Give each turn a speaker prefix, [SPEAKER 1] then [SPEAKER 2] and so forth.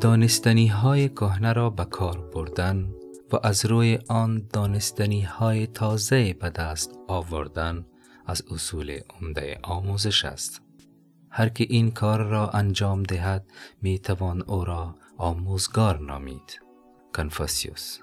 [SPEAKER 1] دانستنی های کهنه را به کار بردن و از روی آن دانستنی های تازه به دست آوردن از اصول عمده آموزش است. هر که این کار را انجام دهد می توان او را آموزگار نامید. کنفوسیوس